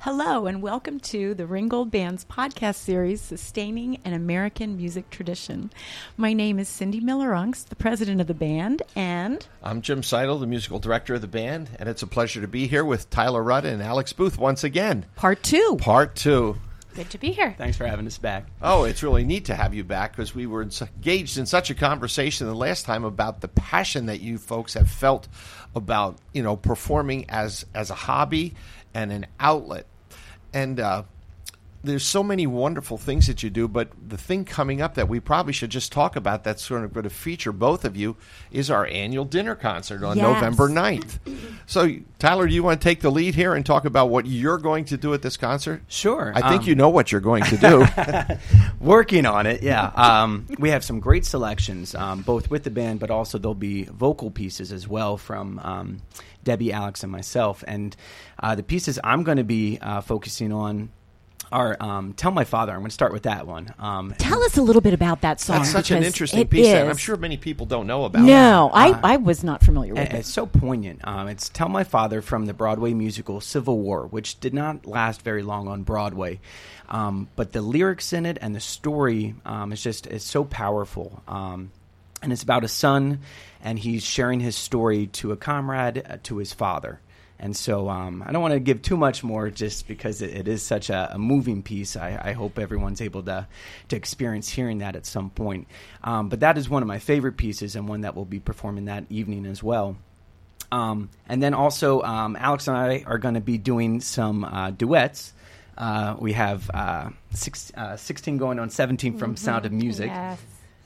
Hello, and welcome to the Ringgold Band's podcast series, Sustaining an American Music Tradition. My name is Cindy Miller Unks, the president of the band, and I'm Jim Seidel, the musical director of the band, and it's a pleasure to be here with Tyler Rudd and Alex Booth once again. part two. Part two. Good to be here. Thanks for having us back. Oh, it's really neat to have you back because we were engaged in such a conversation the last time about the passion that you folks have felt about you know performing as as a hobby and an outlet. And uh, there's so many wonderful things that you do, but the thing coming up that we probably should just talk about that's sort of going to feature both of you is our annual dinner concert on Yes. November 9th. So, Tyler, do you want to take the lead here and talk about what you're going to do at this concert? Sure. I think Um, you know what you're going to do. Working on it, yeah. Um, we have some great selections, um, both with the band, but also there'll be vocal pieces as well from um, Debbie, Alex, and myself. And uh, the pieces I'm going to be uh, focusing on are um, "Tell My Father." I'm going to start with that one. Um, Tell us a little bit about that song. That's such an interesting piece that is- I'm sure many people don't know about. It. No, I, Uh, I was not familiar with it. it's so poignant. Um, it's Tell My Father from the Broadway musical Civil War, which did not last very long on Broadway. Um, but the lyrics in it and the story um, is just is so powerful. Um, and it's about a son, and he's sharing his story to a comrade, uh, to his father. And so um, I don't want to give too much more just because it, it is such a, a moving piece. I, I hope everyone's able to, to experience hearing that at some point. Um, but that is one of my favorite pieces and one that we'll be performing that evening as well. Um, and then also, um, Alex and I are going to be doing some uh, duets. Uh, we have uh, six, uh, 16 going on 17 from Sound of Music. Yes.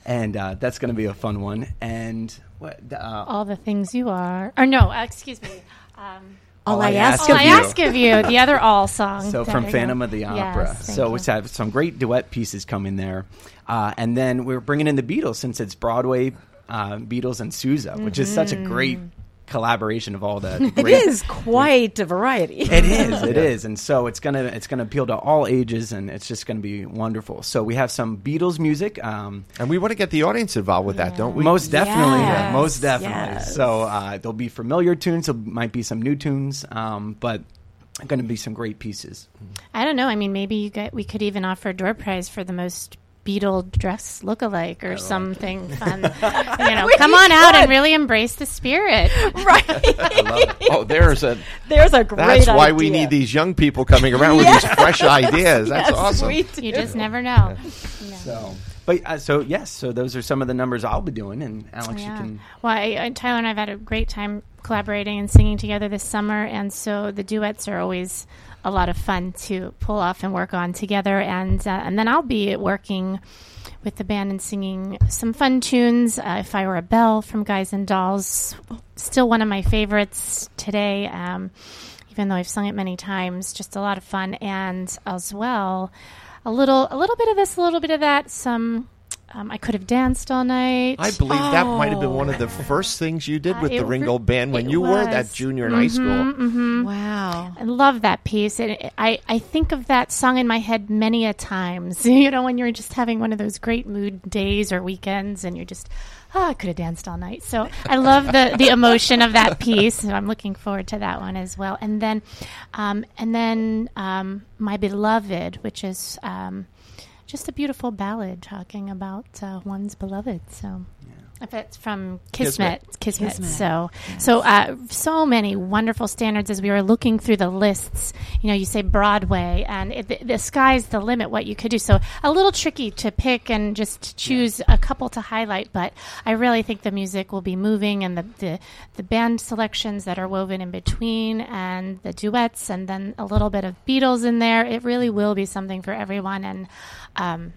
And uh, that's going to be a fun one. And what? Uh, All the things you are. Or no, excuse me. Um, All, All I I ask ask all of I you. ask of you, the other all song. So from Phantom of the Opera. thank so you. we have some great duet pieces coming there, uh, and then we're bringing in the Beatles since it's Broadway uh, Beatles and Sousa, which is such a great collaboration of all the. the Mm-hmm. It great- is quite a variety. It is. It is, and so it's gonna it's gonna appeal to all ages, and it's just gonna be wonderful. So we have some Beatles music. Um, And we want to get the audience involved with that, don't we? most definitely, Yes, most definitely. yes. So uh, there'll be familiar tunes. There might be some new tunes, um, but going to be some great pieces. I don't know. I mean, maybe you get, we could even offer a door prize for the most Beatle dress lookalike or something fun. you know, come on out and really embrace the spirit. right. Oh, there's a. There's a great That's why we need these young people coming around with these fresh ideas. That's Yes, awesome. we do. You just never know. So, but uh, so yes, so those are some of the numbers I'll be doing, and Alex, you can. Well, I, I, Tyler and I've had a great time collaborating and singing together this summer, and so the duets are always a lot of fun to pull off and work on together. And uh, and then I'll be working with the band and singing some fun tunes. Uh, if I Were a Bell from Guys and Dolls, still one of my favorites today. Um, even though I've sung it many times, just a lot of fun, and as well, a little a little bit of this, a little bit of that. Some um, I could have danced all night. I believe that might have been one of the first things you did Uh, with it the re- Ringgold Band when it you were that junior in high school. Wow. I love that piece. And it, I, I think of that song in my head many a times. You know, when you're just having one of those great mood days or weekends and you're just, oh, I could have danced all night. So I love the, the emotion of that piece. So I'm looking forward to that one as well. And then, um, and then um, My Beloved, which is um, just a beautiful ballad talking about uh, one's beloved. So. If it's from Kismet, Kismet. Kismet. So, so, uh, so many wonderful standards as we were looking through the lists. You know, you say Broadway, and it, the, the sky's the limit. What you could do. So, a little tricky to pick and just choose a couple to highlight. But I really think the music will be moving, and the the, the band selections that are woven in between, and the duets, and then a little bit of Beatles in there. It really will be something for everyone, and. Um,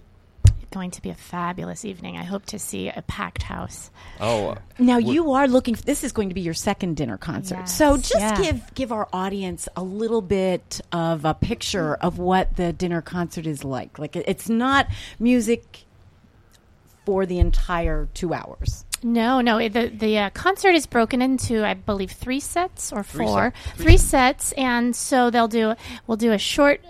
Going to be a fabulous evening. I hope to see a packed house. Oh, uh, Now you are looking. This is going to be your second dinner concert. Yes, so just yeah. give give our audience a little bit of a picture of what the dinner concert is like. Like it's not music for the entire two hours. No, no. it- The the uh, concert is broken into, I believe, three sets or Three four, sets. three sets, and so they'll do. We'll do a short,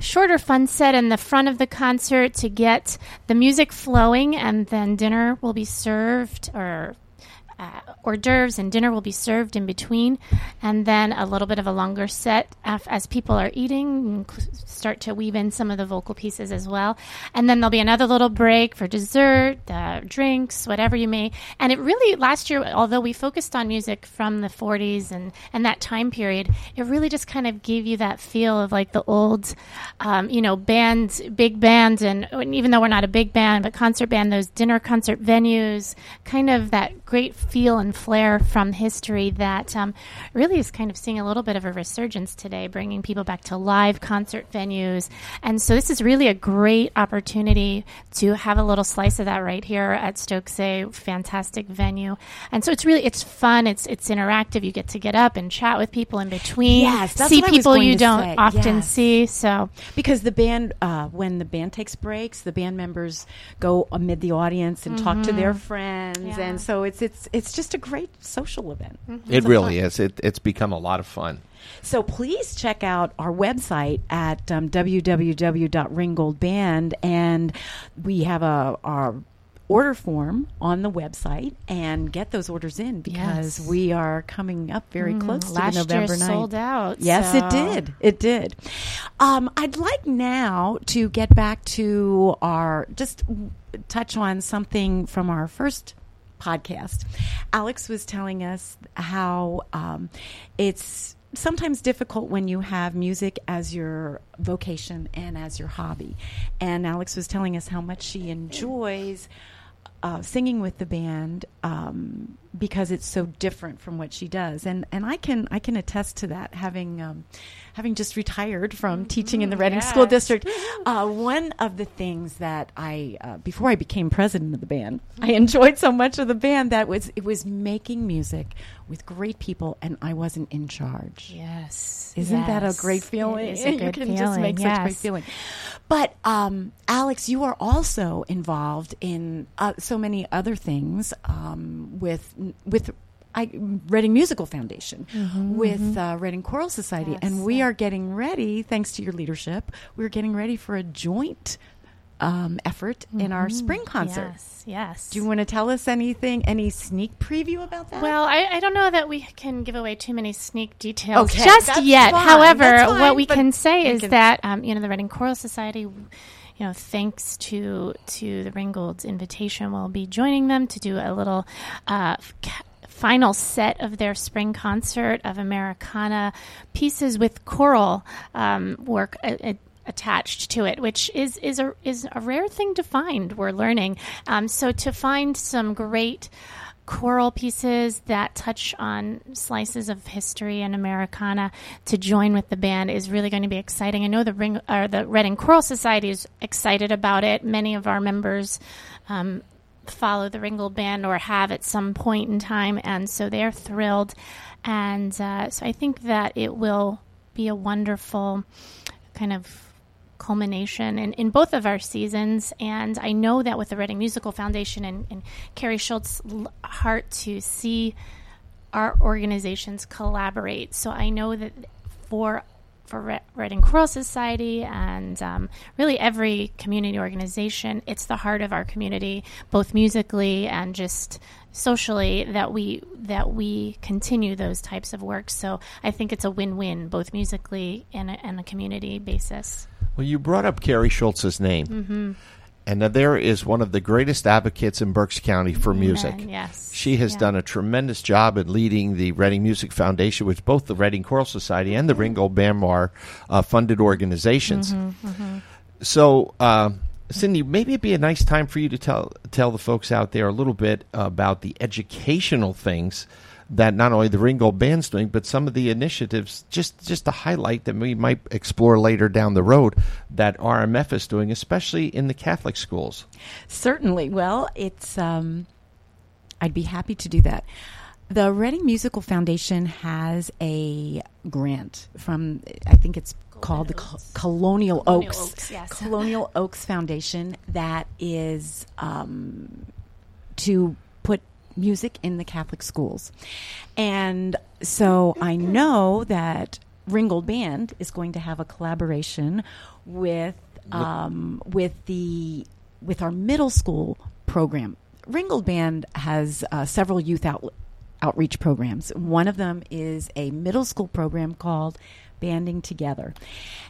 shorter fun set in the front of the concert to get the music flowing, and then dinner will be served or. Uh, hors d'oeuvres and dinner will be served in between, and then a little bit of a longer set as people are eating. Start to weave in some of the vocal pieces as well, and then there'll be another little break for dessert, uh, drinks, whatever you may. And it really last year, although we focused on music from the 40s and and that time period, it really just kind of gave you that feel of like the old, um, you know, band, big band, and even though we're not a big band, but concert band, those dinner concert venues, kind of that great feel and flair from history that um, really is kind of seeing a little bit of a resurgence today, bringing people back to live concert venues. And so this is really a great opportunity to have a little slice of that right here at Stokesay, fantastic venue. And so it's really it's fun, it's it's interactive. You get to get up and chat with people in between. Yes, see what I was people you don't say. often Yes. see. So because the band uh, when the band takes breaks the band members go amid the audience and talk to their friends Mm-hmm. Yeah. and so it's it's it's just a great social event It So really fun. is. It, it's become a lot of fun. so please check out our website at um, www.ringgoldband and we have a our order form on the website and get those orders in because Yes. we are coming up very close to last the November year 9th. sold out. Yes, it did. It did. Um, I'd like now to get back to our just touch on something from our first podcast. Alex was telling us how um, it's sometimes difficult when you have music as your vocation and as your hobby. And Alex was telling us how much she enjoys uh, singing with the band um, because it's so different from what she does, and and I can I can attest to that having um, having just retired from teaching in the Reading School. District. Uh, one of the things that I uh, before I became president of the band, I enjoyed so much of the band that was it was making music with great people, and I wasn't in charge. Yes. Isn't that a great feeling? It is a you can feeling. just make such a great feeling. But um, Alex, you are also involved in uh, so many other things um, with with. I, Reading Musical Foundation with uh, Reading Choral Society, Yes, and we are getting ready, thanks to your leadership, we're getting ready for a joint um, effort in our spring concert. Yes. Yes. Do you want to tell us anything, any sneak preview about that? Well, I, I don't know that we can give away too many sneak details Okay, just yet. fine, However, fine, what we can say is can- that um, you know the Reading Choral Society, you know, thanks to to the Ringgold's invitation, will be joining them to do a little. Uh, ca- Final set of their spring concert of Americana pieces with choral um, work uh, uh, attached to it, which is is a is a rare thing to find. We're learning, um, so to find some great choral pieces that touch on slices of history and Americana to join with the band is really going to be exciting. I know the Ring or the Reading Choral Society is excited about it. Many of our members um, follow the Ringgold Band or have at some point in time, and so they're thrilled. And uh, so I think that it will be a wonderful kind of culmination in, in both of our seasons. And I know that with the Reading Musical Foundation and, and Carrie Schultz's heart to see our organizations collaborate. So I know that for for Re- Reading Choral Society and um, really every community organization, it's the heart of our community, both musically and just socially, that we that we continue those types of work. So I think it's a win-win, both musically and a, and a community basis. Well, you brought up Carrie Schultz's name. Mm-hmm. And there is one of the greatest advocates in Berks County for music. Yes. She has Yeah. done a tremendous job in leading the Reading Music Foundation, which both the Reading Choral Society and the Ringgold Band are uh, funded organizations. Mm-hmm, So, uh, Cindy, maybe it'd be a nice time for you to tell tell the folks out there a little bit about the educational things that not only the Ringgold Band's doing, but some of the initiatives, just just to highlight that we might explore later down the road that RMF is doing, especially in the Catholic schools. Certainly. Well, it's. Um, I'd be happy to do that. The Reading Musical Foundation has a grant from, I think it's called the Col- Colonial, Colonial Oaks, Oaks, yes. Colonial Oaks Foundation that is um, to put music in the Catholic schools. And so I know that Ringgold Band is going to have a collaboration with um, with the with our middle school program Ringgold Band has uh, several youth out, outreach programs. One of them is a middle school program called Banding Together.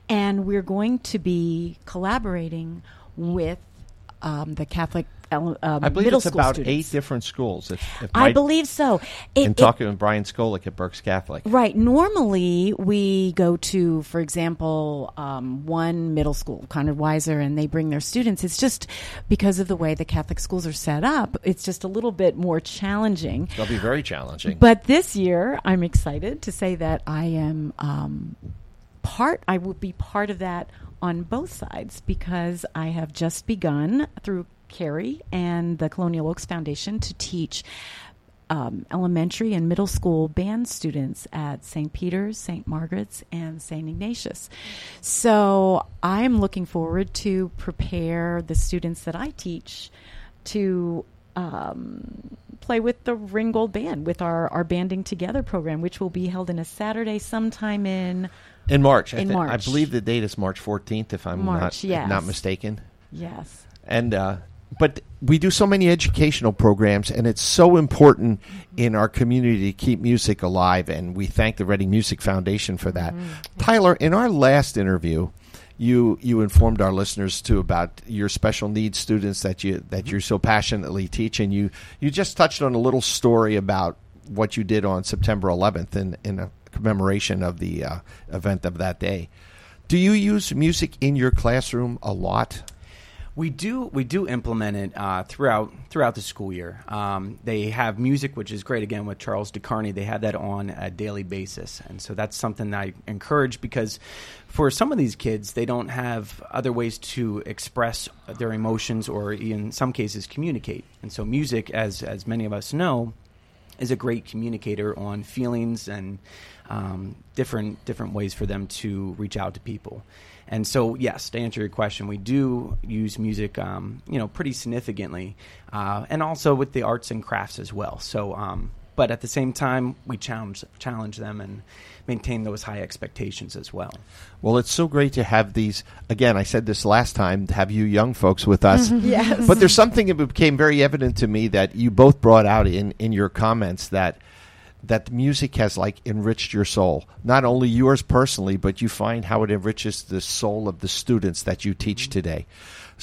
And we're going to be collaborating with um, the Catholic um, I believe it's about students. eight different schools. If, if I believe so. It- in it- talking with Brian Skolik at Berks Catholic. Right. Normally, we go to, for example, um, one middle school, Conrad Weiser, and they bring their students. It's just because of the way the Catholic schools are set up, it's just a little bit more challenging. They'll be very challenging. But this year, I'm excited to say that I am um, part. I will be part of that on both sides because I have just begun through Carrie and the Colonial Oaks Foundation to teach um, elementary and middle school band students at St. Peter's, St. Margaret's, and St. Ignatius. So I'm looking forward to prepare the students that I teach to um, play with the Ringgold Band with our, our Banding Together program, which will be held in a Saturday sometime in in March, I in thi- I believe the date is March 14th, if I'm March, not yes. not mistaken. yes. And uh, but we do so many educational programs, and it's so important in our community to keep music alive. And we thank the Reading Music Foundation for that. Tyler, in our last interview, you you informed our listeners too about your special needs students that you that you're so passionately teach, and you you just touched on a little story about what you did on September 11th in in a commemoration of the uh, event of that day. Do you use music in your classroom a lot? We do we do implement it uh, throughout throughout the school year. Um, they have music, which is great. Again, with Charles DeCarney, they have that on a daily basis, and so that's something that I encourage because for some of these kids, they don't have other ways to express their emotions or in some cases communicate. And so, music, as as many of us know, is a great communicator on feelings and um, different different ways for them to reach out to people. And so, yes, to answer your question, we do use music, um, you know, pretty significantly, uh, and also with the arts and crafts as well. So, um, but at the same time, we challenge challenge them and maintain those high expectations as well. Well, it's so great to have these. Again, I said this last time. To have you young folks with us, Yes. But there's something that became very evident to me that you both brought out in in your comments that that the music has like enriched your soul, not only yours personally, but you find how it enriches the soul of the students that you teach today.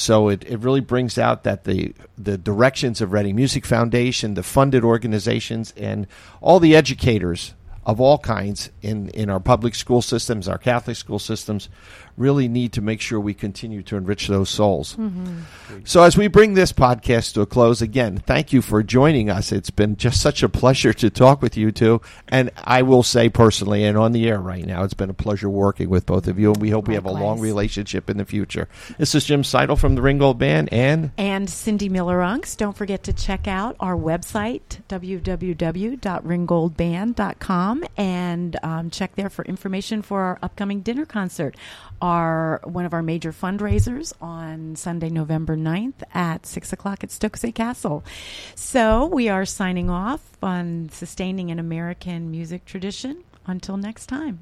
So it, it really brings out that the the directions of Reading Music Foundation, the funded organizations, and all the educators of all kinds in, in our public school systems, our Catholic school systems, really need to make sure we continue to enrich those souls. So, as we bring this podcast to a close, again, thank you for joining us. It's been just such a pleasure to talk with you two. And I will say personally, and on the air right now, it's been a pleasure working with both of you. And we hope we have a long relationship in the future. This is Jim Seidel from the Ringgold Band and. and Cindy Miller Unks. Don't forget to check out our website, www.ringgoldband.com, and um, check there for information for our upcoming dinner concert, our one of our major fundraisers on Sunday, November 9th at 6 o'clock at Stokesay Castle. So we are signing off on sustaining an American music tradition. Until next time.